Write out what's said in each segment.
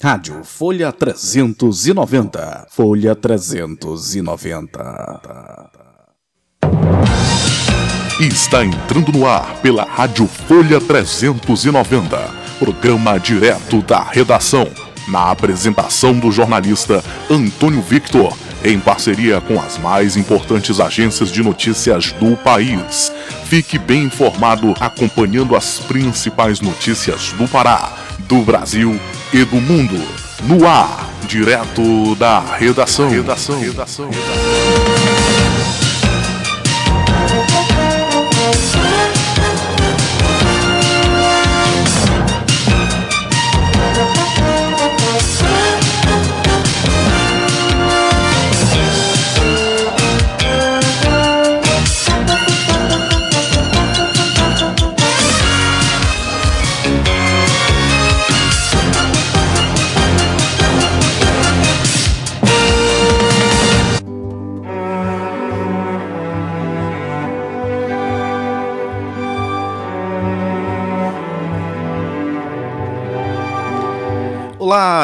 Rádio Folha 390. Folha 390. Está entrando no ar pela Rádio Folha 390. Programa direto da redação. Na apresentação do jornalista Antônio Victor em parceria com as mais importantes agências de notícias do país. Fique bem informado acompanhando as principais notícias do Pará, do Brasil e do mundo. No ar, direto da redação. redação. redação. redação.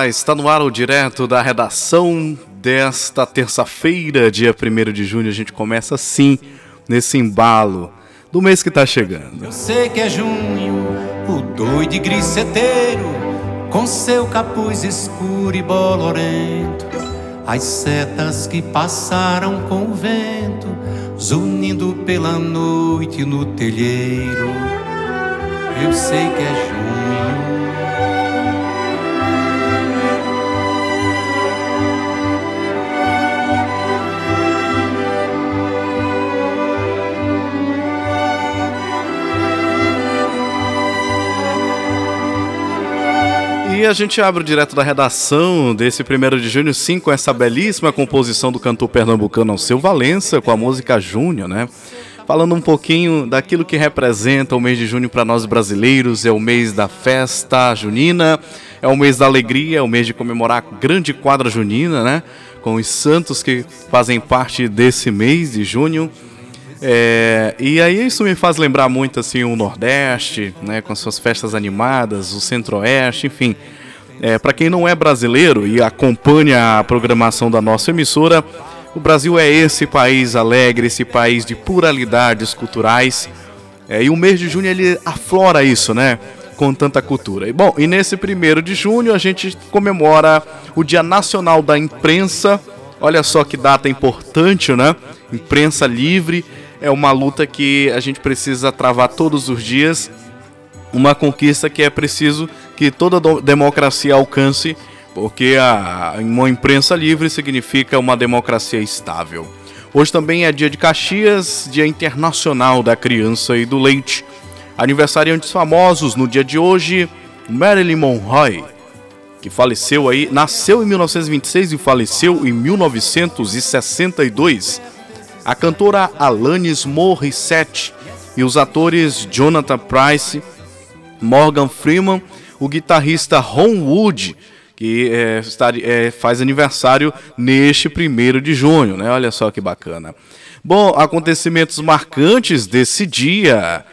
Está no ar o direto da redação desta terça-feira, dia 1 de junho. A gente começa assim, nesse embalo do mês que está chegando. Eu sei que é junho, o doido e griceteiro, com seu capuz escuro e bolorento. As setas que passaram com o vento, zunindo pela noite no telheiro. Eu sei que é junho E a gente abre direto da redação desse 1 de junho, sim, com essa belíssima composição do cantor pernambucano Alceu Valença, com a música Júnior, né? Falando um pouquinho daquilo que representa o mês de junho para nós brasileiros, é o mês da festa junina, é o mês da alegria, é o mês de comemorar a grande quadra junina, né? Com os santos que fazem parte desse mês de junho. É, e aí isso me faz lembrar muito assim o Nordeste, né, com suas festas animadas, o Centro-Oeste, enfim. É, Para quem não é brasileiro e acompanha a programação da nossa emissora, o Brasil é esse país alegre, esse país de pluralidades culturais. É, e o mês de junho ele aflora isso, né? Com tanta cultura. E bom, e nesse primeiro de junho a gente comemora o Dia Nacional da Imprensa. Olha só que data importante, né? Imprensa livre é uma luta que a gente precisa travar todos os dias, uma conquista que é preciso que toda democracia alcance, porque a, uma imprensa livre significa uma democracia estável. Hoje também é dia de Caxias, dia internacional da criança e do leite. Aniversariantes famosos no dia de hoje, Marilyn Monroe, que faleceu aí, nasceu em 1926 e faleceu em 1962 a cantora Alanis Morissette e os atores Jonathan Price, Morgan Freeman, o guitarrista Ron Wood, que é, está, é, faz aniversário neste primeiro de junho, né? Olha só que bacana. Bom, acontecimentos marcantes desse dia.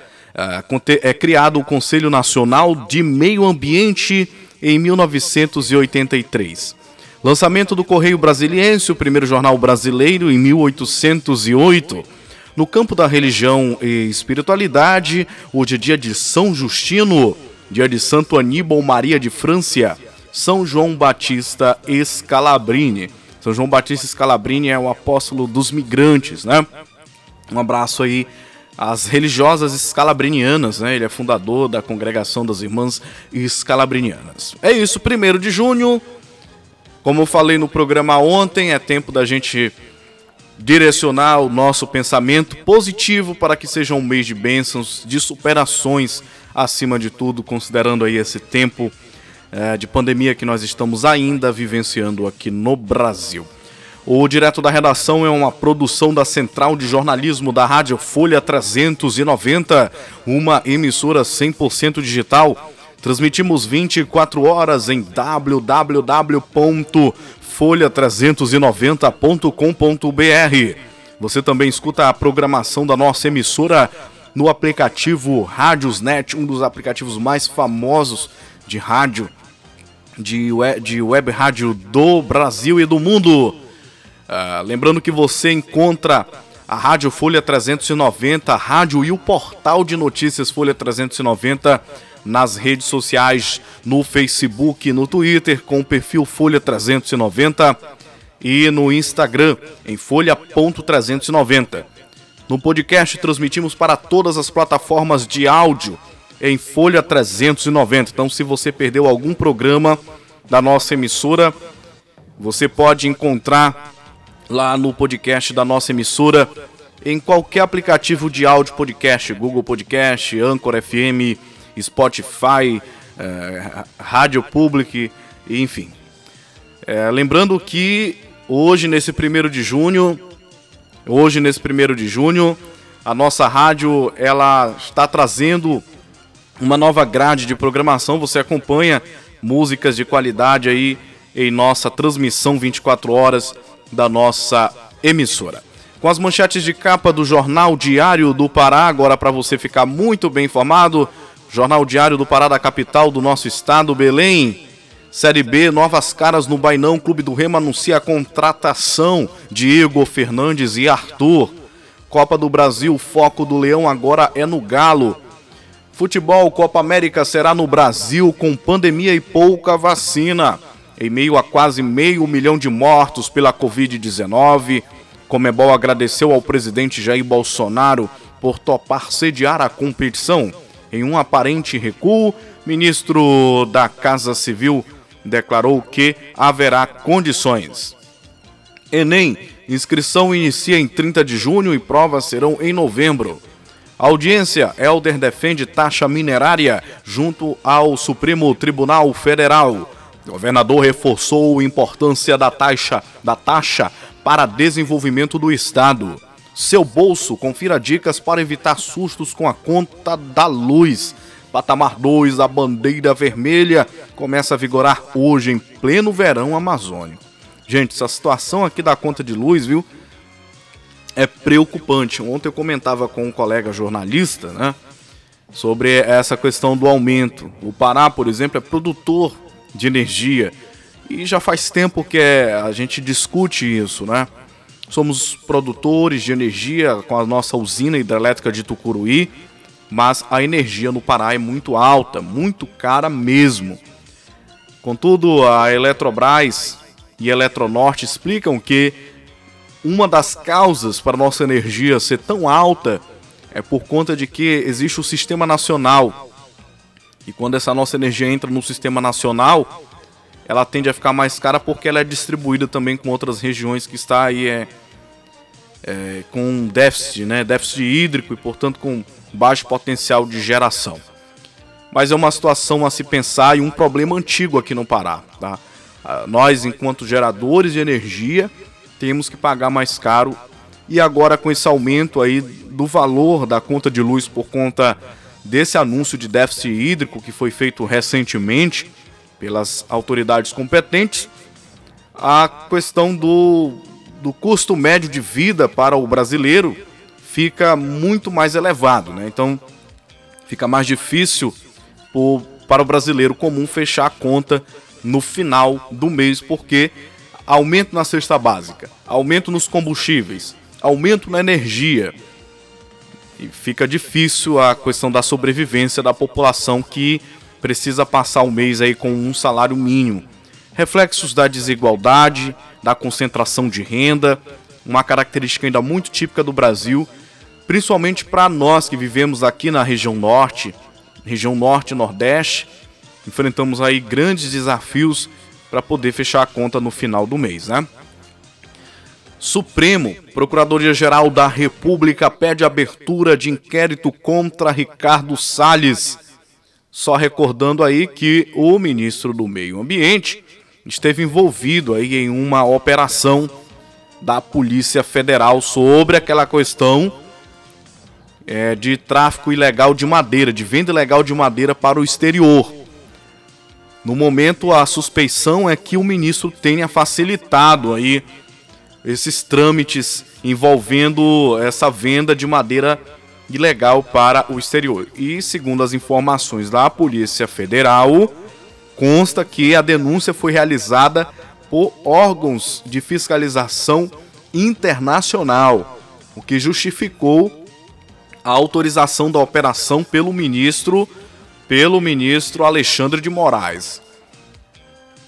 É criado o Conselho Nacional de Meio Ambiente em 1983. Lançamento do Correio Brasiliense, o primeiro jornal brasileiro, em 1808. No campo da religião e espiritualidade, hoje é dia de São Justino, dia de Santo Aníbal Maria de França, São João Batista Scalabrini. São João Batista Scalabrini é o apóstolo dos migrantes, né? Um abraço aí às religiosas escalabrinianas, né? Ele é fundador da congregação das irmãs escalabrinianas. É isso, primeiro de junho, como eu falei no programa ontem, é tempo da gente direcionar o nosso pensamento positivo para que seja um mês de bênçãos, de superações, acima de tudo, considerando aí esse tempo é, de pandemia que nós estamos ainda vivenciando aqui no Brasil. O Direto da Redação é uma produção da Central de Jornalismo da Rádio Folha 390, uma emissora 100% digital Transmitimos 24 horas em www.folha390.com.br. Você também escuta a programação da nossa emissora no aplicativo Rádiosnet, um dos aplicativos mais famosos de rádio de web, de web rádio do Brasil e do mundo. Uh, lembrando que você encontra a Rádio Folha 390, a rádio e o portal de notícias Folha 390 nas redes sociais, no Facebook, no Twitter, com o perfil Folha 390 e no Instagram, em folha.390. No podcast, transmitimos para todas as plataformas de áudio em Folha 390. Então, se você perdeu algum programa da nossa emissora, você pode encontrar lá no podcast da nossa emissora em qualquer aplicativo de áudio podcast, Google Podcast, Anchor FM, Spotify, é, Rádio Public, enfim. É, lembrando que hoje, nesse primeiro de junho, hoje nesse primeiro de junho, a nossa rádio ela está trazendo uma nova grade de programação. Você acompanha músicas de qualidade aí em nossa transmissão 24 horas da nossa emissora. Com as manchetes de capa do Jornal Diário do Pará, agora para você ficar muito bem informado, Jornal Diário do Pará da capital do nosso estado, Belém. Série B, novas caras no Bainão. Clube do Remo anuncia a contratação de Igor Fernandes e Arthur. Copa do Brasil, foco do Leão agora é no Galo. Futebol, Copa América será no Brasil com pandemia e pouca vacina. Em meio a quase meio milhão de mortos pela Covid-19, Comebol agradeceu ao presidente Jair Bolsonaro por topar sediar a competição. Em um aparente recuo, ministro da Casa Civil declarou que haverá condições. Enem, inscrição inicia em 30 de junho e provas serão em novembro. Audiência, Helder defende taxa minerária junto ao Supremo Tribunal Federal. Governador reforçou a importância da taxa, da taxa para desenvolvimento do estado. Seu bolso, confira dicas para evitar sustos com a conta da luz. Patamar 2, a bandeira vermelha, começa a vigorar hoje em pleno verão amazônico. Gente, essa situação aqui da conta de luz, viu? É preocupante. Ontem eu comentava com um colega jornalista, né? Sobre essa questão do aumento. O Pará, por exemplo, é produtor de energia. E já faz tempo que é, a gente discute isso, né? Somos produtores de energia com a nossa usina hidrelétrica de Tucuruí, mas a energia no Pará é muito alta, muito cara mesmo. Contudo, a Eletrobras e Eletronorte explicam que uma das causas para nossa energia ser tão alta é por conta de que existe o sistema nacional. E quando essa nossa energia entra no sistema nacional, ela tende a ficar mais cara porque ela é distribuída também com outras regiões que está aí é, é, com déficit, né? déficit hídrico e, portanto, com baixo potencial de geração. Mas é uma situação a se pensar e um problema antigo aqui no Pará. Tá? Ah, nós, enquanto geradores de energia, temos que pagar mais caro e agora com esse aumento aí do valor da conta de luz por conta desse anúncio de déficit hídrico que foi feito recentemente, pelas autoridades competentes, a questão do, do custo médio de vida para o brasileiro fica muito mais elevado. Né? Então, fica mais difícil por, para o brasileiro comum fechar a conta no final do mês, porque aumento na cesta básica, aumento nos combustíveis, aumento na energia. E fica difícil a questão da sobrevivência da população que precisa passar o mês aí com um salário mínimo. Reflexos da desigualdade, da concentração de renda, uma característica ainda muito típica do Brasil, principalmente para nós que vivemos aqui na região norte, região norte e nordeste, enfrentamos aí grandes desafios para poder fechar a conta no final do mês, né? Supremo, Procuradoria-Geral da República pede abertura de inquérito contra Ricardo Salles só recordando aí que o ministro do Meio Ambiente esteve envolvido aí em uma operação da Polícia Federal sobre aquela questão é, de tráfico ilegal de madeira, de venda ilegal de madeira para o exterior. No momento, a suspeição é que o ministro tenha facilitado aí esses trâmites envolvendo essa venda de madeira ilegal para o exterior. E segundo as informações da Polícia Federal, consta que a denúncia foi realizada por órgãos de fiscalização internacional, o que justificou a autorização da operação pelo ministro pelo ministro Alexandre de Moraes.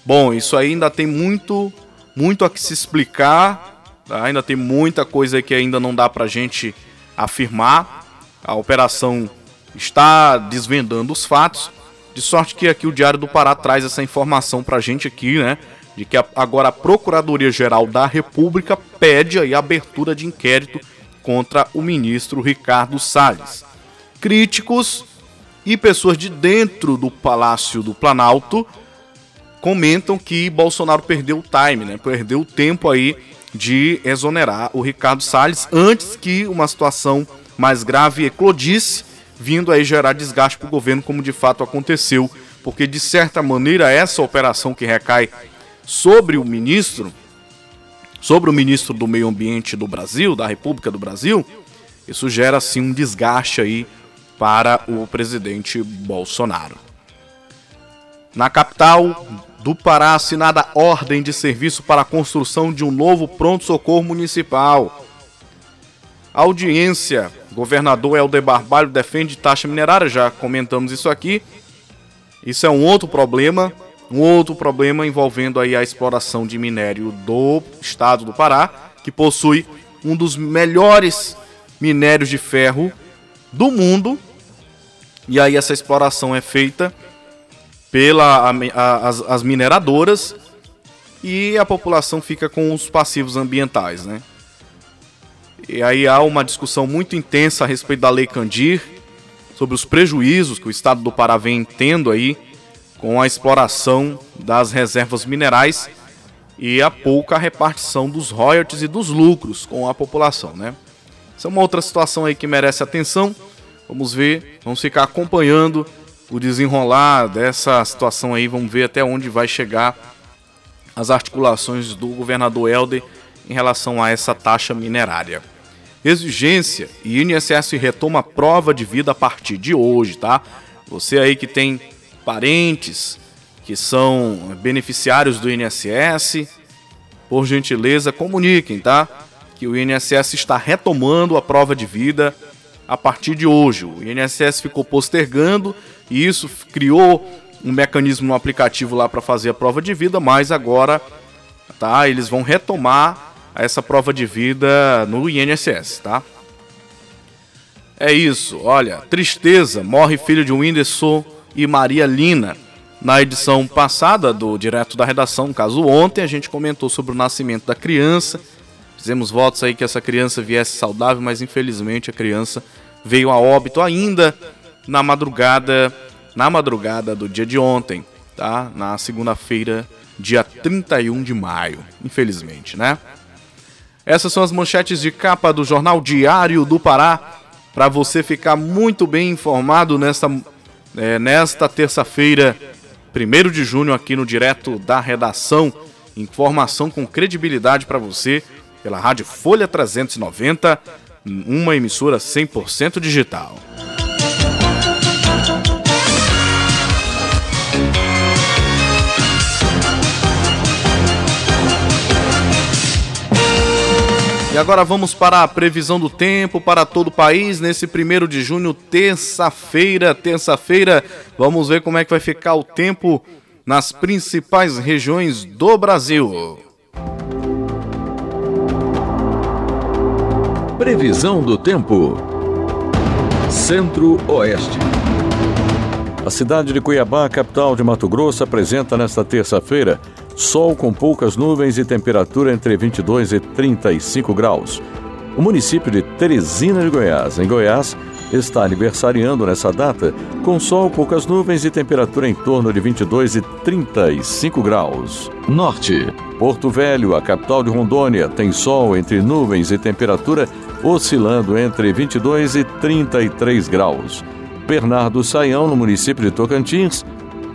Bom, isso ainda tem muito muito a que se explicar, tá? ainda tem muita coisa que ainda não dá pra gente afirmar. A operação está desvendando os fatos, de sorte que aqui o Diário do Pará traz essa informação pra gente aqui, né? de que agora a Procuradoria-Geral da República pede a abertura de inquérito contra o ministro Ricardo Salles. Críticos e pessoas de dentro do Palácio do Planalto comentam que Bolsonaro perdeu o time, né? Perdeu o tempo aí de exonerar o Ricardo Salles antes que uma situação mais grave eclodisse, vindo aí gerar desgaste para o governo, como de fato aconteceu, porque de certa maneira essa operação que recai sobre o ministro, sobre o ministro do Meio Ambiente do Brasil, da República do Brasil, isso gera sim um desgaste aí para o presidente Bolsonaro. Na capital do Pará, assinada ordem de serviço para a construção de um novo pronto-socorro municipal. audiência, governador Helder Barbalho defende taxa minerária, já comentamos isso aqui. Isso é um outro problema um outro problema envolvendo aí a exploração de minério do estado do Pará, que possui um dos melhores minérios de ferro do mundo. E aí essa exploração é feita pela a, a, as, as mineradoras e a população fica com os passivos ambientais, né? E aí há uma discussão muito intensa a respeito da Lei Candir, sobre os prejuízos que o estado do Pará vem tendo aí com a exploração das reservas minerais e a pouca repartição dos royalties e dos lucros com a população, né? Essa é uma outra situação aí que merece atenção. Vamos ver, vamos ficar acompanhando o desenrolar dessa situação aí, vamos ver até onde vai chegar as articulações do governador Helder em relação a essa taxa minerária. Exigência e INSS retoma prova de vida a partir de hoje, tá? Você aí que tem parentes que são beneficiários do INSS, por gentileza, comuniquem, tá? Que o INSS está retomando a prova de vida a partir de hoje. O INSS ficou postergando e isso criou um mecanismo no aplicativo lá para fazer a prova de vida, mas agora, tá? Eles vão retomar essa prova de vida no INSS, tá? É isso, olha, tristeza, morre filho de Whindersson e Maria Lina. Na edição passada do Direto da Redação, caso ontem, a gente comentou sobre o nascimento da criança. Fizemos votos aí que essa criança viesse saudável, mas infelizmente a criança veio a óbito ainda na madrugada, na madrugada do dia de ontem, tá? Na segunda-feira, dia 31 de maio, infelizmente, né? Essas são as manchetes de capa do jornal Diário do Pará, para você ficar muito bem informado nesta é, nesta terça-feira, 1 de junho, aqui no Direto da Redação. Informação com credibilidade para você pela Rádio Folha 390, uma emissora 100% digital. E agora vamos para a previsão do tempo para todo o país nesse primeiro de junho, terça-feira. Terça-feira, vamos ver como é que vai ficar o tempo nas principais regiões do Brasil. Previsão do tempo. Centro-Oeste. A cidade de Cuiabá, capital de Mato Grosso, apresenta nesta terça-feira Sol com poucas nuvens e temperatura entre 22 e 35 graus. O município de Teresina de Goiás, em Goiás, está aniversariando nessa data com sol, poucas nuvens e temperatura em torno de 22 e 35 graus. Norte. Porto Velho, a capital de Rondônia, tem sol entre nuvens e temperatura oscilando entre 22 e 33 graus. Bernardo Saião, no município de Tocantins,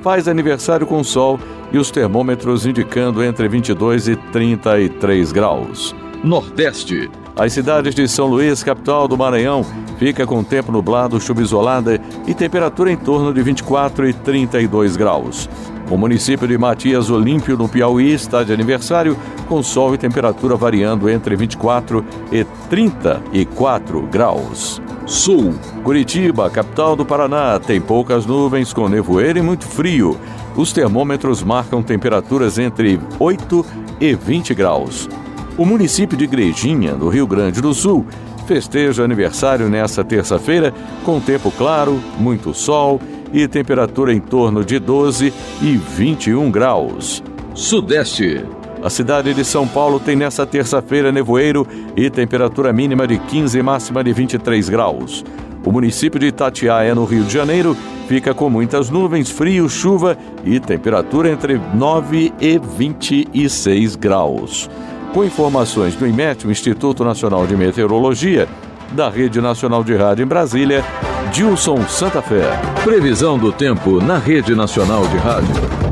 faz aniversário com sol e os termômetros indicando entre 22 e 33 graus. Nordeste. As cidades de São Luís, capital do Maranhão, fica com tempo nublado, chuva isolada e temperatura em torno de 24 e 32 graus. O município de Matias Olímpio, no Piauí, está de aniversário, com sol e temperatura variando entre 24 e 34 graus. Sul. Curitiba, capital do Paraná, tem poucas nuvens com nevoeiro e muito frio. Os termômetros marcam temperaturas entre 8 e 20 graus. O município de Igrejinha, no Rio Grande do Sul, festeja aniversário nesta terça-feira com tempo claro, muito sol e temperatura em torno de 12 e 21 graus. Sudeste. A cidade de São Paulo tem nesta terça-feira nevoeiro e temperatura mínima de 15 e máxima de 23 graus. O município de Itatiaia, no Rio de Janeiro, fica com muitas nuvens, frio, chuva e temperatura entre 9 e 26 graus. Com informações do IMET, o Instituto Nacional de Meteorologia, da Rede Nacional de Rádio em Brasília, Dilson Santa Fé. Previsão do tempo na Rede Nacional de Rádio.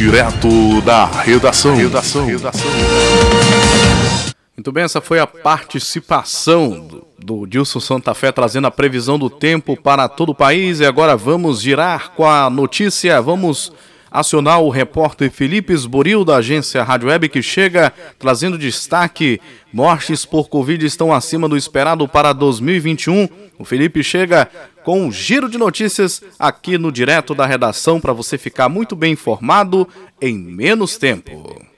Direto da redação. redação. redação. Muito bem, essa foi a participação do, do Dilson Santa Fé trazendo a previsão do tempo para todo o país. E agora vamos girar com a notícia. Vamos acionar o repórter Felipe Esboril da agência Rádio Web que chega trazendo destaque. Mortes por Covid estão acima do esperado para 2021. O Felipe chega com um giro de notícias aqui no Direto da Redação para você ficar muito bem informado em menos tempo.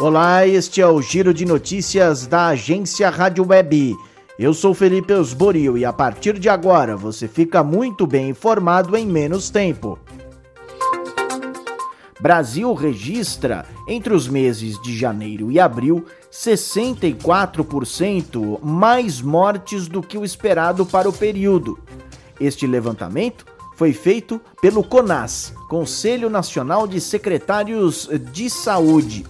Olá, este é o Giro de Notícias da agência Rádio Web. Eu sou Felipe Osborio e a partir de agora você fica muito bem informado em menos tempo. Brasil registra, entre os meses de janeiro e abril, 64% mais mortes do que o esperado para o período. Este levantamento foi feito pelo CONAS, Conselho Nacional de Secretários de Saúde.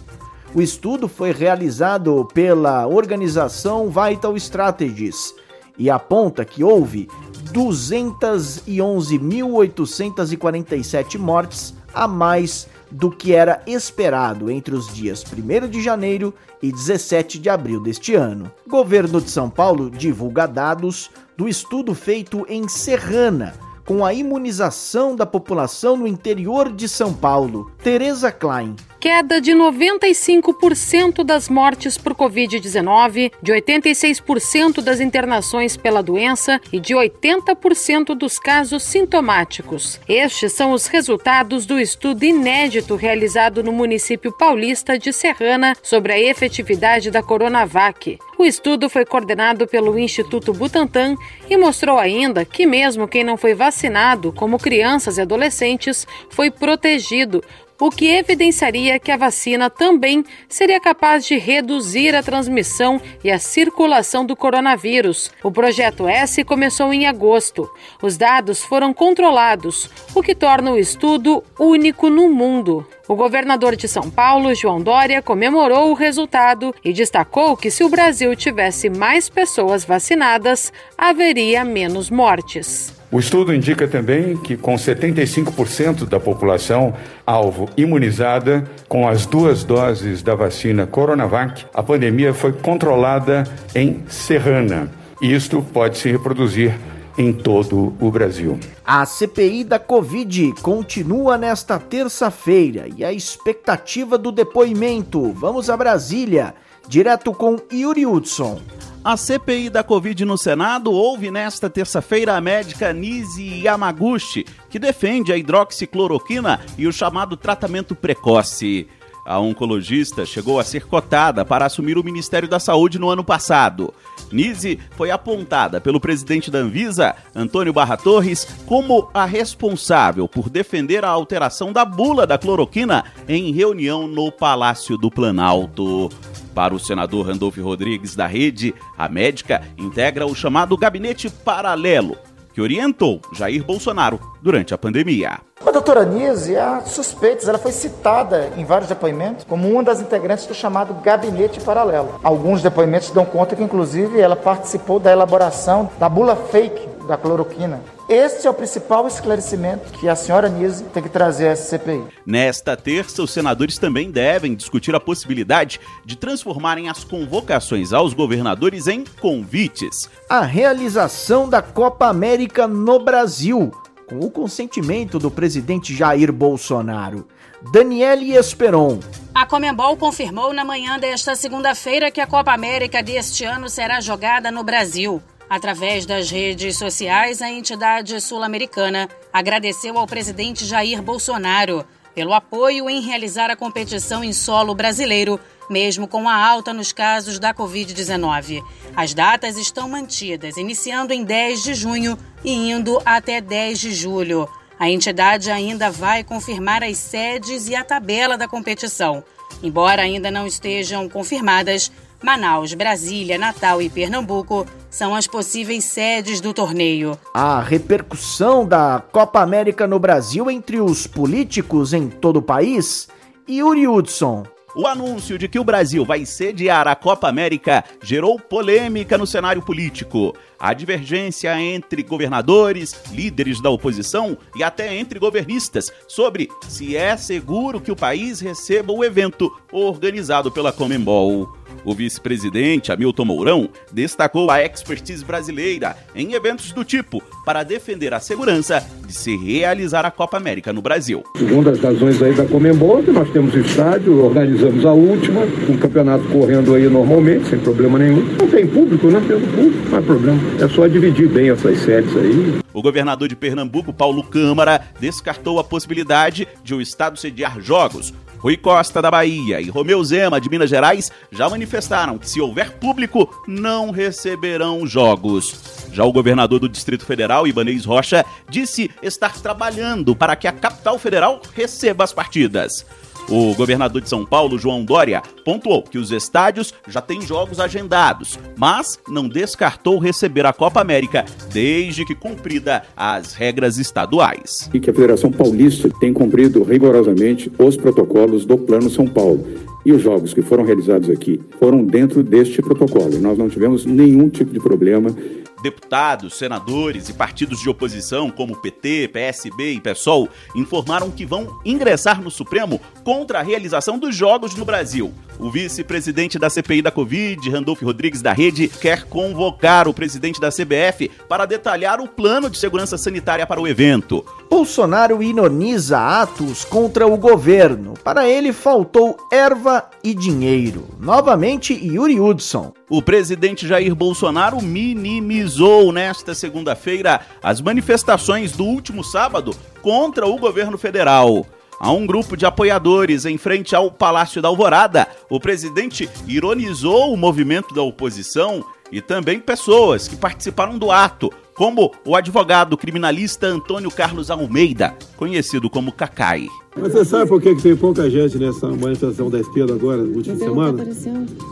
O estudo foi realizado pela organização Vital Strategies e aponta que houve 211.847 mortes a mais do que era esperado entre os dias 1 de janeiro e 17 de abril deste ano. Governo de São Paulo divulga dados do estudo feito em Serrana com a imunização da população no interior de São Paulo. Tereza Klein, queda de 95% das mortes por Covid-19, de 86% das internações pela doença e de 80% dos casos sintomáticos. Estes são os resultados do estudo inédito realizado no município paulista de Serrana sobre a efetividade da Coronavac. O estudo foi coordenado pelo Instituto Butantan e mostrou ainda que, mesmo quem não foi vacinado, como crianças e adolescentes, foi protegido, o que evidenciaria que a vacina também seria capaz de reduzir a transmissão e a circulação do coronavírus. O projeto S começou em agosto. Os dados foram controlados, o que torna o estudo único no mundo. O governador de São Paulo, João Dória, comemorou o resultado e destacou que se o Brasil tivesse mais pessoas vacinadas, haveria menos mortes. O estudo indica também que, com 75% da população alvo imunizada com as duas doses da vacina Coronavac, a pandemia foi controlada em Serrana. E isto pode se reproduzir em todo o Brasil. A CPI da Covid continua nesta terça-feira e a expectativa do depoimento. Vamos a Brasília, direto com Yuri Hudson. A CPI da Covid no Senado ouve nesta terça-feira a médica Nise Yamaguchi, que defende a hidroxicloroquina e o chamado tratamento precoce. A oncologista chegou a ser cotada para assumir o Ministério da Saúde no ano passado. Nise foi apontada pelo presidente da Anvisa, Antônio Barra Torres, como a responsável por defender a alteração da bula da cloroquina em reunião no Palácio do Planalto. Para o senador Randolfo Rodrigues da Rede, a médica integra o chamado Gabinete Paralelo, que orientou Jair Bolsonaro durante a pandemia. A doutora Nise há suspeitas, ela foi citada em vários depoimentos como uma das integrantes do chamado Gabinete Paralelo. Alguns depoimentos dão conta que, inclusive, ela participou da elaboração da bula fake da cloroquina. Este é o principal esclarecimento que a senhora Nise tem que trazer a essa CPI. Nesta terça, os senadores também devem discutir a possibilidade de transformarem as convocações aos governadores em convites. A realização da Copa América no Brasil, com o consentimento do presidente Jair Bolsonaro. Daniele Esperon. A Comembol confirmou na manhã desta segunda-feira que a Copa América deste ano será jogada no Brasil. Através das redes sociais, a entidade sul-americana agradeceu ao presidente Jair Bolsonaro pelo apoio em realizar a competição em solo brasileiro, mesmo com a alta nos casos da Covid-19. As datas estão mantidas, iniciando em 10 de junho e indo até 10 de julho. A entidade ainda vai confirmar as sedes e a tabela da competição. Embora ainda não estejam confirmadas, Manaus, Brasília, Natal e Pernambuco são as possíveis sedes do torneio. A repercussão da Copa América no Brasil entre os políticos em todo o país? Yuri Hudson. O anúncio de que o Brasil vai sediar a Copa América gerou polêmica no cenário político. A divergência entre governadores, líderes da oposição e até entre governistas sobre se é seguro que o país receba o evento organizado pela Comembol. O vice-presidente Hamilton Mourão destacou a expertise brasileira em eventos do tipo para defender a segurança de se realizar a Copa América no Brasil. Segundo as razões aí da Comembol, que nós temos estádio, organizamos a última, um campeonato correndo aí normalmente, sem problema nenhum. Não tem público, né? Tendo público, não é problema. É só dividir bem essas séries aí. O governador de Pernambuco, Paulo Câmara, descartou a possibilidade de o estado sediar jogos Rui Costa da Bahia e Romeu Zema de Minas Gerais já manifestaram que se houver público, não receberão jogos. Já o governador do Distrito Federal, Ibanez Rocha, disse estar trabalhando para que a capital federal receba as partidas. O governador de São Paulo, João Dória, pontuou que os estádios já têm jogos agendados, mas não descartou receber a Copa América desde que cumprida as regras estaduais. E que a Federação Paulista tem cumprido rigorosamente os protocolos do Plano São Paulo. E os jogos que foram realizados aqui foram dentro deste protocolo. Nós não tivemos nenhum tipo de problema Deputados, senadores e partidos de oposição como PT, PSB e PSOL informaram que vão ingressar no Supremo contra a realização dos jogos no Brasil. O vice-presidente da CPI da Covid, Randolph Rodrigues da Rede, quer convocar o presidente da CBF para detalhar o plano de segurança sanitária para o evento. Bolsonaro inoniza atos contra o governo. Para ele faltou erva e dinheiro. Novamente, Yuri Hudson. O presidente Jair Bolsonaro minimizou nesta segunda-feira as manifestações do último sábado contra o governo federal a um grupo de apoiadores em frente ao Palácio da Alvorada. O presidente ironizou o movimento da oposição e também pessoas que participaram do ato, como o advogado criminalista Antônio Carlos Almeida, conhecido como Cacai. Mas você sabe por que, que tem pouca gente nessa manifestação da esquerda agora, no último semana?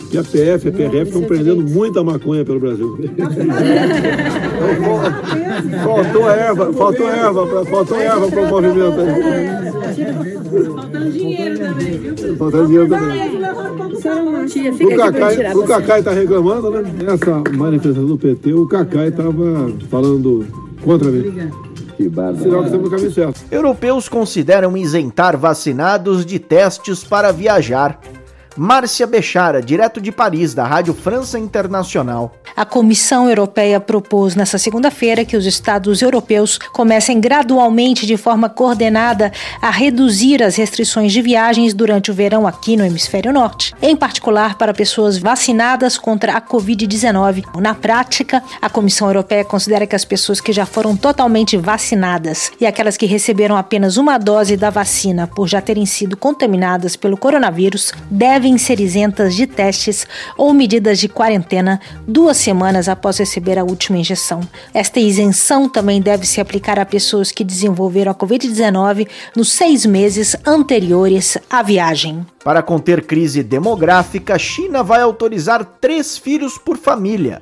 Que a PF e a PRF estão prendendo muita maconha pelo Brasil. faltou erva, faltou erva, faltou erva para o movimento. Faltando dinheiro também, viu? Faltando dinheiro também. O Cacai, o Cacai está reclamando, né? Nessa manifestação do PT, o Cacai estava falando contra mim. Obrigado. Sinal que estamos no caminho certo. Europeus consideram isentar vacinados de testes para viajar. Márcia Bechara, direto de Paris, da Rádio França Internacional. A Comissão Europeia propôs nesta segunda-feira que os Estados europeus comecem gradualmente, de forma coordenada, a reduzir as restrições de viagens durante o verão aqui no Hemisfério Norte, em particular para pessoas vacinadas contra a Covid-19. Na prática, a Comissão Europeia considera que as pessoas que já foram totalmente vacinadas e aquelas que receberam apenas uma dose da vacina por já terem sido contaminadas pelo coronavírus devem devem ser isentas de testes ou medidas de quarentena duas semanas após receber a última injeção. Esta isenção também deve se aplicar a pessoas que desenvolveram a Covid-19 nos seis meses anteriores à viagem. Para conter crise demográfica, China vai autorizar três filhos por família.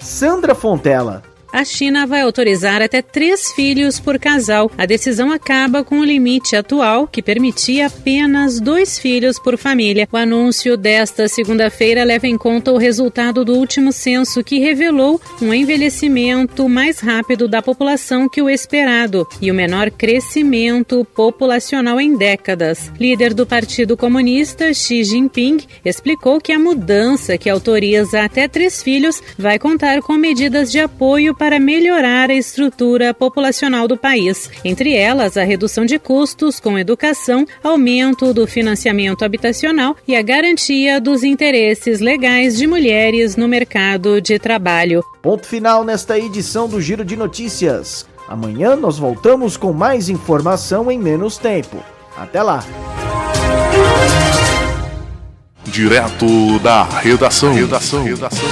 Sandra Fontela. A China vai autorizar até três filhos por casal. A decisão acaba com o limite atual, que permitia apenas dois filhos por família. O anúncio desta segunda-feira leva em conta o resultado do último censo, que revelou um envelhecimento mais rápido da população que o esperado e o menor crescimento populacional em décadas. Líder do Partido Comunista, Xi Jinping, explicou que a mudança que autoriza até três filhos vai contar com medidas de apoio para melhorar a estrutura populacional do país, entre elas a redução de custos com educação, aumento do financiamento habitacional e a garantia dos interesses legais de mulheres no mercado de trabalho. Ponto final nesta edição do Giro de Notícias. Amanhã nós voltamos com mais informação em menos tempo. Até lá! Direto da redação. redação. redação.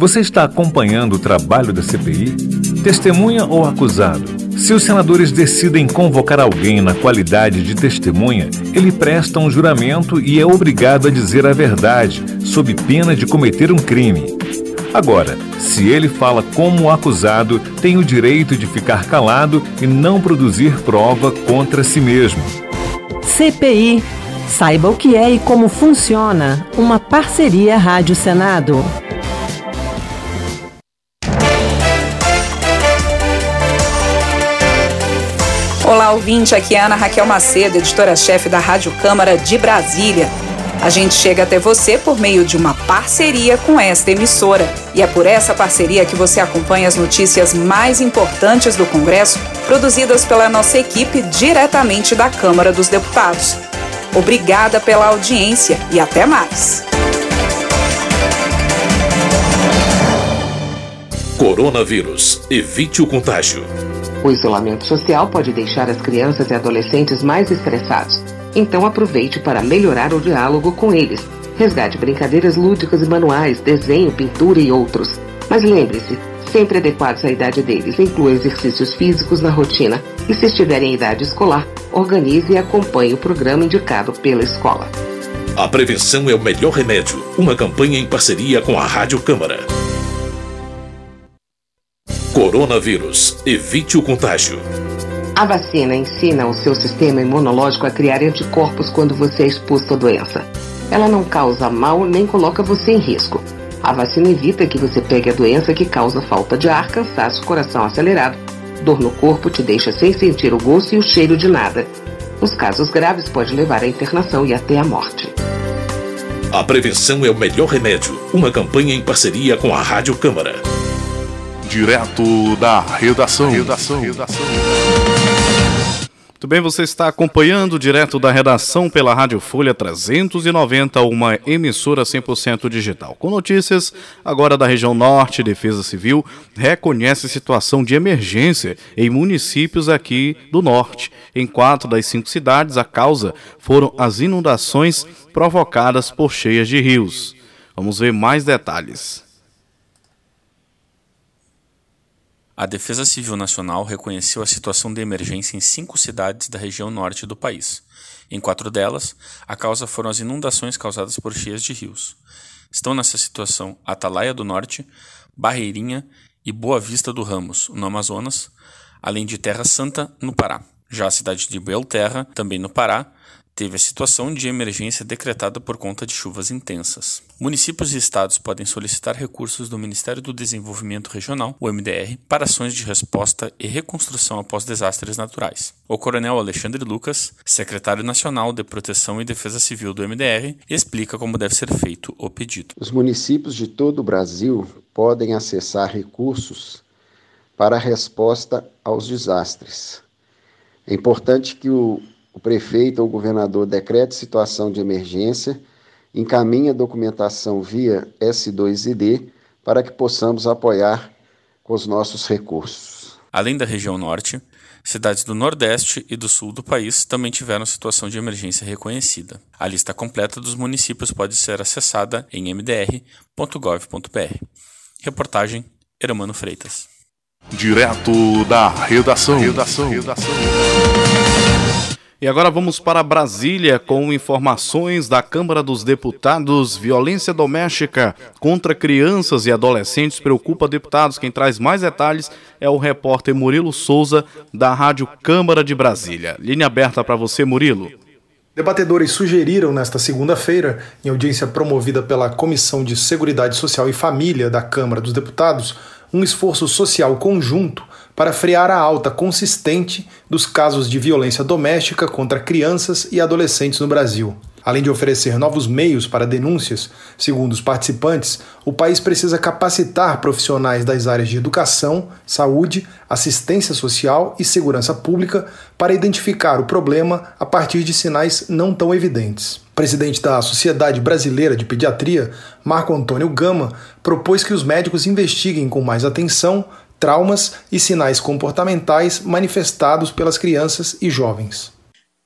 Você está acompanhando o trabalho da CPI? Testemunha ou acusado? Se os senadores decidem convocar alguém na qualidade de testemunha, ele presta um juramento e é obrigado a dizer a verdade, sob pena de cometer um crime. Agora, se ele fala como acusado, tem o direito de ficar calado e não produzir prova contra si mesmo. CPI. Saiba o que é e como funciona. Uma parceria Rádio Senado. Olá, ouvinte. Aqui é Ana Raquel Macedo, editora-chefe da Rádio Câmara de Brasília. A gente chega até você por meio de uma parceria com esta emissora. E é por essa parceria que você acompanha as notícias mais importantes do Congresso, produzidas pela nossa equipe diretamente da Câmara dos Deputados. Obrigada pela audiência e até mais. Coronavírus. Evite o contágio. O isolamento social pode deixar as crianças e adolescentes mais estressados. Então aproveite para melhorar o diálogo com eles. Resgate brincadeiras lúdicas e manuais, desenho, pintura e outros. Mas lembre-se, sempre adequados à idade deles. Inclua exercícios físicos na rotina e, se estiverem em idade escolar, organize e acompanhe o programa indicado pela escola. A prevenção é o melhor remédio. Uma campanha em parceria com a Rádio Câmara. Coronavírus. Evite o contágio. A vacina ensina o seu sistema imunológico a criar anticorpos quando você é exposto à doença. Ela não causa mal nem coloca você em risco. A vacina evita que você pegue a doença que causa falta de ar, cansaço, coração acelerado, dor no corpo, te deixa sem sentir o gosto e o cheiro de nada. Nos casos graves, pode levar à internação e até à morte. A prevenção é o melhor remédio. Uma campanha em parceria com a Rádio Câmara. Direto da redação. redação. redação. Muito bem, você está acompanhando direto da redação pela Rádio Folha 390, uma emissora 100% digital. Com notícias agora da região norte, Defesa Civil reconhece situação de emergência em municípios aqui do norte. Em quatro das cinco cidades, a causa foram as inundações provocadas por cheias de rios. Vamos ver mais detalhes. A Defesa Civil Nacional reconheceu a situação de emergência em cinco cidades da região norte do país. Em quatro delas, a causa foram as inundações causadas por cheias de rios. Estão nessa situação Atalaia do Norte, Barreirinha e Boa Vista do Ramos, no Amazonas, além de Terra Santa, no Pará. Já a cidade de Belterra, também no Pará, teve a situação de emergência decretada por conta de chuvas intensas. Municípios e estados podem solicitar recursos do Ministério do Desenvolvimento Regional, o MDR, para ações de resposta e reconstrução após desastres naturais. O Coronel Alexandre Lucas, secretário nacional de Proteção e Defesa Civil do MDR, explica como deve ser feito o pedido. Os municípios de todo o Brasil podem acessar recursos para a resposta aos desastres. É importante que o o prefeito ou o governador decrete situação de emergência, encaminha a documentação via S2ID para que possamos apoiar com os nossos recursos. Além da região norte, cidades do Nordeste e do Sul do país também tiveram situação de emergência reconhecida. A lista completa dos municípios pode ser acessada em mdr.gov.br. Reportagem Eramano Freitas. Direto da redação. redação. redação. E agora vamos para Brasília com informações da Câmara dos Deputados. Violência doméstica contra crianças e adolescentes preocupa deputados. Quem traz mais detalhes é o repórter Murilo Souza, da Rádio Câmara de Brasília. Linha aberta para você, Murilo. Debatedores sugeriram nesta segunda-feira, em audiência promovida pela Comissão de Seguridade Social e Família da Câmara dos Deputados, um esforço social conjunto para frear a alta consistente dos casos de violência doméstica contra crianças e adolescentes no Brasil. Além de oferecer novos meios para denúncias, segundo os participantes, o país precisa capacitar profissionais das áreas de educação, saúde, assistência social e segurança pública para identificar o problema a partir de sinais não tão evidentes. O presidente da Sociedade Brasileira de Pediatria, Marco Antônio Gama, propôs que os médicos investiguem com mais atenção traumas e sinais comportamentais manifestados pelas crianças e jovens.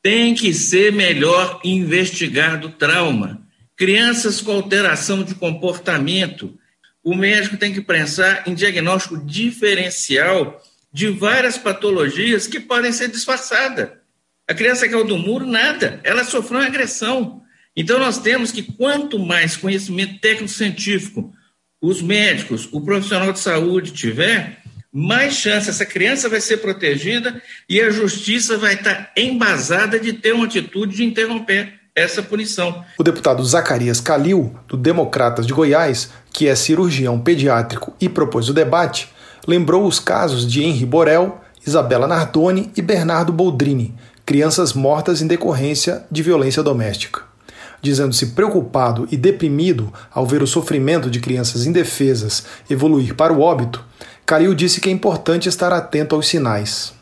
Tem que ser melhor investigado o trauma. Crianças com alteração de comportamento, o médico tem que pensar em diagnóstico diferencial de várias patologias que podem ser disfarçadas. A criança caiu do muro, nada, ela sofreu uma agressão. Então, nós temos que, quanto mais conhecimento técnico-científico os médicos, o profissional de saúde tiver, mais chance essa criança vai ser protegida e a justiça vai estar embasada de ter uma atitude de interromper essa punição. O deputado Zacarias Calil, do Democratas de Goiás, que é cirurgião pediátrico e propôs o debate, lembrou os casos de Henri Borel, Isabela Nardoni e Bernardo Boldrini, crianças mortas em decorrência de violência doméstica. Dizendo-se preocupado e deprimido ao ver o sofrimento de crianças indefesas evoluir para o óbito, Calil disse que é importante estar atento aos sinais.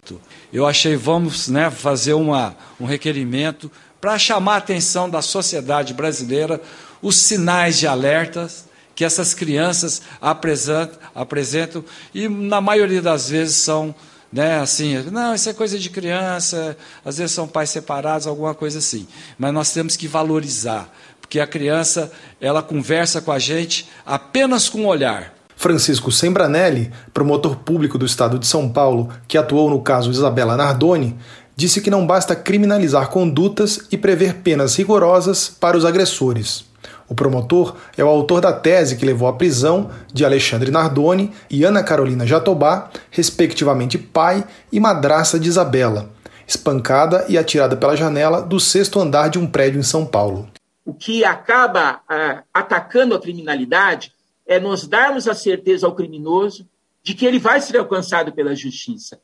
Eu achei, vamos né, fazer uma, um requerimento para chamar a atenção da sociedade brasileira os sinais de alertas que essas crianças apresentam, apresentam e na maioria das vezes são né, assim, não, isso é coisa de criança, às vezes são pais separados, alguma coisa assim. Mas nós temos que valorizar, porque a criança, ela conversa com a gente apenas com o olhar. Francisco Sembranelli, promotor público do estado de São Paulo, que atuou no caso Isabela Nardoni, disse que não basta criminalizar condutas e prever penas rigorosas para os agressores. O promotor é o autor da tese que levou à prisão de Alexandre Nardoni e Ana Carolina Jatobá, respectivamente pai e madraça de Isabela, espancada e atirada pela janela do sexto andar de um prédio em São Paulo. O que acaba uh, atacando a criminalidade é nós darmos a certeza ao criminoso de que ele vai ser alcançado pela justiça.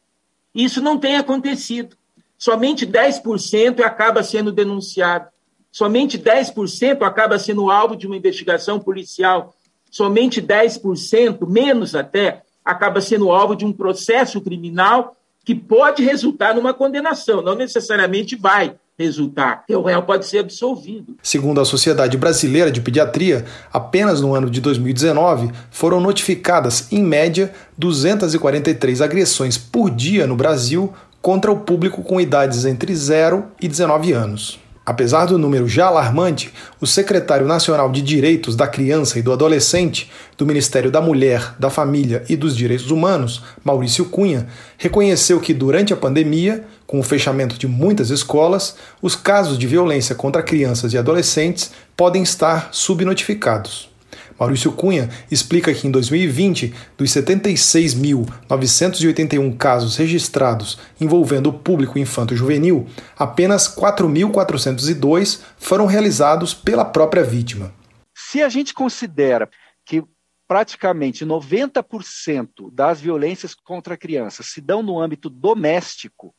Isso não tem acontecido. Somente 10% acaba sendo denunciado. Somente 10% acaba sendo alvo de uma investigação policial. Somente 10%, menos até, acaba sendo alvo de um processo criminal que pode resultar numa condenação, não necessariamente vai, resultar, o réu pode ser absolvido. Segundo a Sociedade Brasileira de Pediatria, apenas no ano de 2019 foram notificadas, em média, 243 agressões por dia no Brasil contra o público com idades entre 0 e 19 anos. Apesar do número já alarmante, o secretário nacional de Direitos da Criança e do Adolescente do Ministério da Mulher, da Família e dos Direitos Humanos, Maurício Cunha, reconheceu que durante a pandemia, com o fechamento de muitas escolas, os casos de violência contra crianças e adolescentes podem estar subnotificados. Maurício Cunha explica que em 2020, dos 76.981 casos registrados envolvendo o público infanto-juvenil, apenas 4.402 foram realizados pela própria vítima. Se a gente considera que praticamente 90% das violências contra crianças se dão no âmbito doméstico,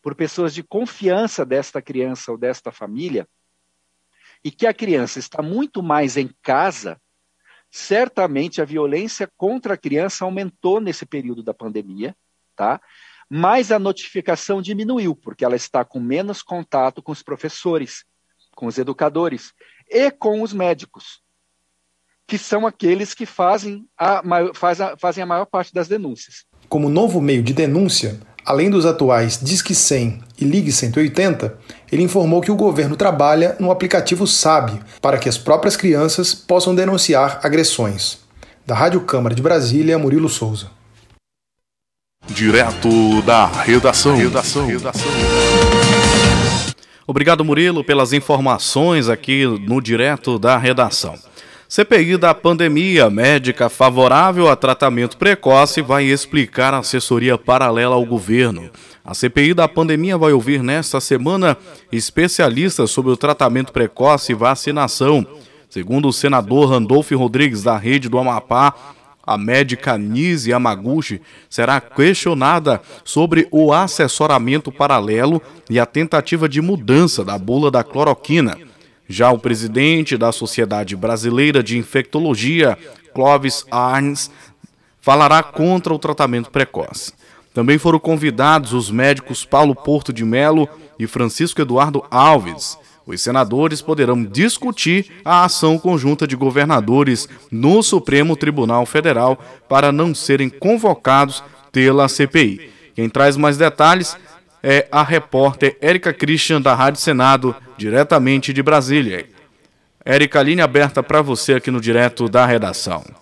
por pessoas de confiança desta criança ou desta família, e que a criança está muito mais em casa, certamente a violência contra a criança aumentou nesse período da pandemia, tá? Mas a notificação diminuiu, porque ela está com menos contato com os professores, com os educadores e com os médicos, que são aqueles que fazem a, fazem a maior parte das denúncias. Como novo meio de denúncia, Além dos atuais Disque 100 e Ligue 180, ele informou que o governo trabalha no aplicativo SAB para que as próprias crianças possam denunciar agressões. Da Rádio Câmara de Brasília, Murilo Souza. Direto da redação. redação. redação. Obrigado, Murilo, pelas informações aqui no direto da redação. CPI da pandemia, médica favorável a tratamento precoce, vai explicar assessoria paralela ao governo. A CPI da pandemia vai ouvir nesta semana especialistas sobre o tratamento precoce e vacinação. Segundo o senador Randolfo Rodrigues, da rede do Amapá, a médica Nise Yamaguchi será questionada sobre o assessoramento paralelo e a tentativa de mudança da bula da cloroquina. Já o presidente da Sociedade Brasileira de Infectologia, Clóvis Arns, falará contra o tratamento precoce. Também foram convidados os médicos Paulo Porto de Melo e Francisco Eduardo Alves. Os senadores poderão discutir a ação conjunta de governadores no Supremo Tribunal Federal para não serem convocados pela CPI. Quem traz mais detalhes é a repórter Érica Christian, da Rádio Senado, diretamente de Brasília. Érica, linha aberta para você aqui no Direto da Redação.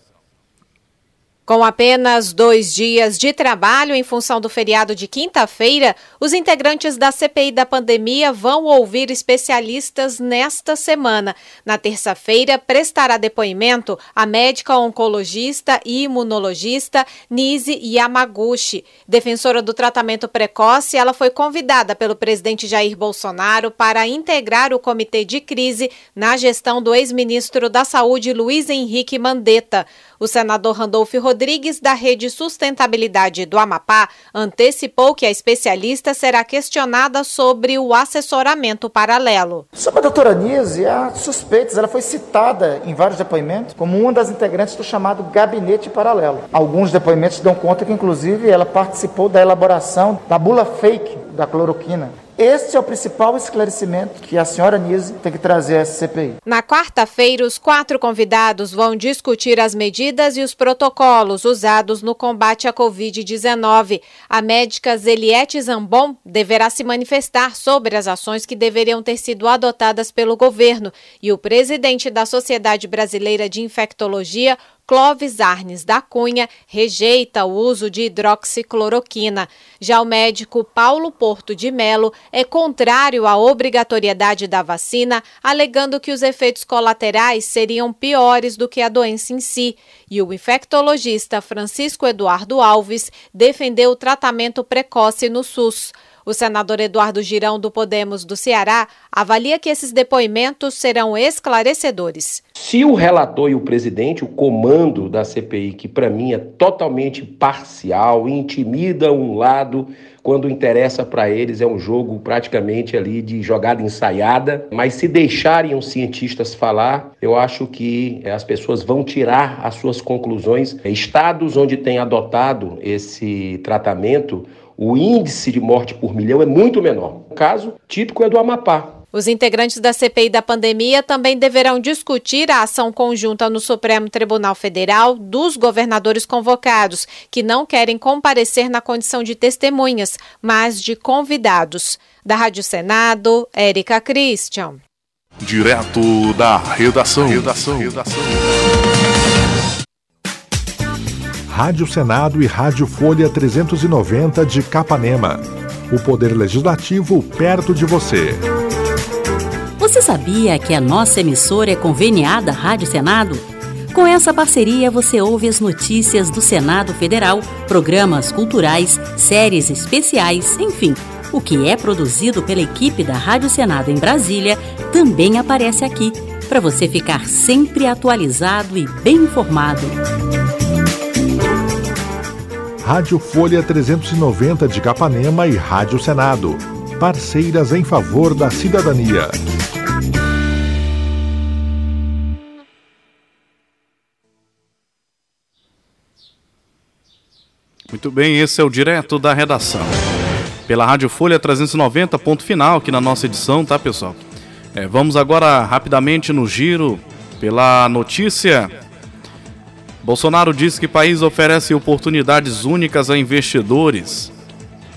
Com apenas dois dias de trabalho em função do feriado de quinta-feira, os integrantes da CPI da pandemia vão ouvir especialistas nesta semana. Na terça-feira, prestará depoimento a médica oncologista e imunologista Nise Yamaguchi. Defensora do tratamento precoce, ela foi convidada pelo presidente Jair Bolsonaro para integrar o comitê de crise na gestão do ex-ministro da Saúde Luiz Henrique Mandetta. O senador Randolfo Rodrigues, da Rede Sustentabilidade do Amapá, antecipou que a especialista será questionada sobre o assessoramento paralelo. Sobre a doutora Nise, há suspeitas. Ela foi citada em vários depoimentos como uma das integrantes do chamado gabinete paralelo. Alguns depoimentos dão conta que, inclusive, ela participou da elaboração da bula fake da cloroquina. Este é o principal esclarecimento que a senhora Nise tem que trazer essa CPI. Na quarta-feira, os quatro convidados vão discutir as medidas e os protocolos usados no combate à Covid-19. A médica Zeliette Zambon deverá se manifestar sobre as ações que deveriam ter sido adotadas pelo governo e o presidente da Sociedade Brasileira de Infectologia, Clóvis Arnes da Cunha rejeita o uso de hidroxicloroquina. Já o médico Paulo Porto de Melo é contrário à obrigatoriedade da vacina, alegando que os efeitos colaterais seriam piores do que a doença em si. E o infectologista Francisco Eduardo Alves defendeu o tratamento precoce no SUS. O senador Eduardo Girão, do Podemos do Ceará, avalia que esses depoimentos serão esclarecedores. Se o relator e o presidente, o comando da CPI, que para mim é totalmente parcial, intimida um lado, quando interessa para eles é um jogo praticamente ali de jogada ensaiada, mas se deixarem os cientistas falar, eu acho que as pessoas vão tirar as suas conclusões. Estados onde tem adotado esse tratamento o índice de morte por milhão é muito menor. O caso típico é do Amapá. Os integrantes da CPI da pandemia também deverão discutir a ação conjunta no Supremo Tribunal Federal dos governadores convocados, que não querem comparecer na condição de testemunhas, mas de convidados. Da Rádio Senado, Érica Christian. Direto da redação. redação. redação. Rádio Senado e Rádio Folha 390 de Capanema. O Poder Legislativo perto de você. Você sabia que a nossa emissora é conveniada à Rádio Senado? Com essa parceria, você ouve as notícias do Senado Federal, programas culturais, séries especiais, enfim. O que é produzido pela equipe da Rádio Senado em Brasília também aparece aqui, para você ficar sempre atualizado e bem informado. Rádio Folha 390 de Capanema e Rádio Senado. Parceiras em favor da cidadania. Muito bem, esse é o direto da redação. Pela Rádio Folha 390, ponto final aqui na nossa edição, tá, pessoal? É, vamos agora rapidamente no giro pela notícia Bolsonaro diz que país oferece oportunidades únicas a investidores.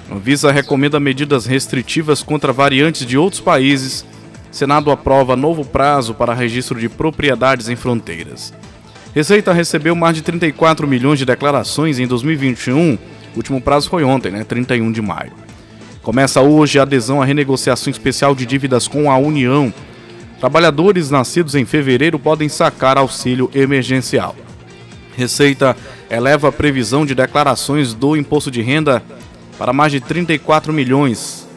A Visa recomenda medidas restritivas contra variantes de outros países. Senado aprova novo prazo para registro de propriedades em fronteiras. Receita recebeu mais de 34 milhões de declarações em 2021. O último prazo foi ontem, né, 31 de maio. Começa hoje a adesão à renegociação especial de dívidas com a União. Trabalhadores nascidos em fevereiro podem sacar auxílio emergencial. Receita eleva a previsão de declarações do imposto de renda para mais de 34 milhões.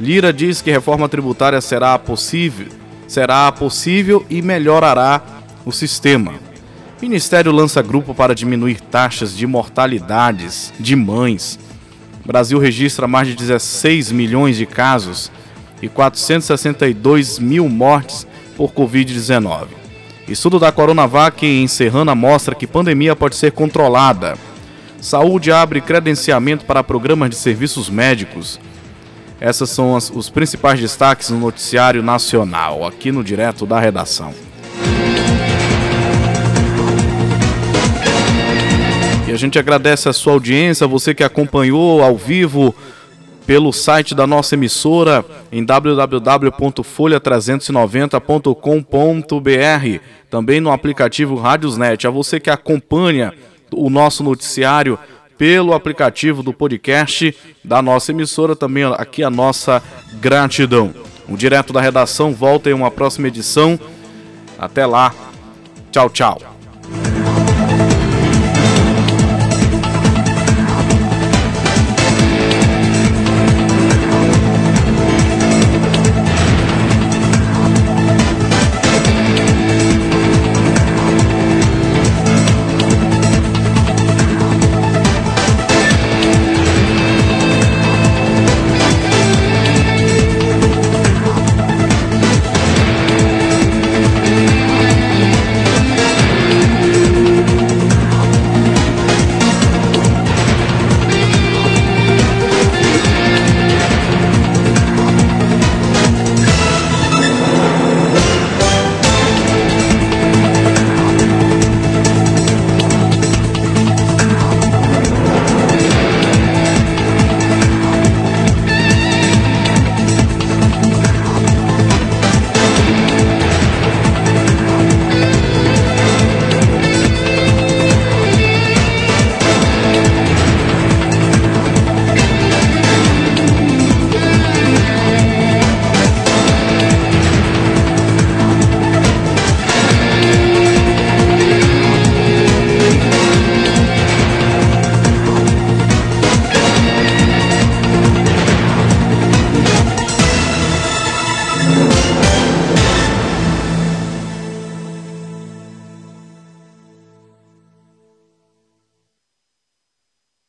Lira diz que reforma tributária será possível, será possível e melhorará o sistema. Ministério lança grupo para diminuir taxas de mortalidades de mães. Brasil registra mais de 16 milhões de casos e 462 mil mortes por Covid-19. Estudo da Coronavac em Serrana mostra que pandemia pode ser controlada. Saúde abre credenciamento para programas de serviços médicos. Essas são as, os principais destaques no noticiário nacional, aqui no Direto da Redação. E a gente agradece a sua audiência, você que acompanhou ao vivo pelo site da nossa emissora em www.folha390.com.br, também no aplicativo Radiosnet. A você que acompanha o nosso noticiário pelo aplicativo do podcast da nossa emissora, também aqui a nossa gratidão. O Direto da Redação volta em uma próxima edição. Até lá. Tchau, tchau.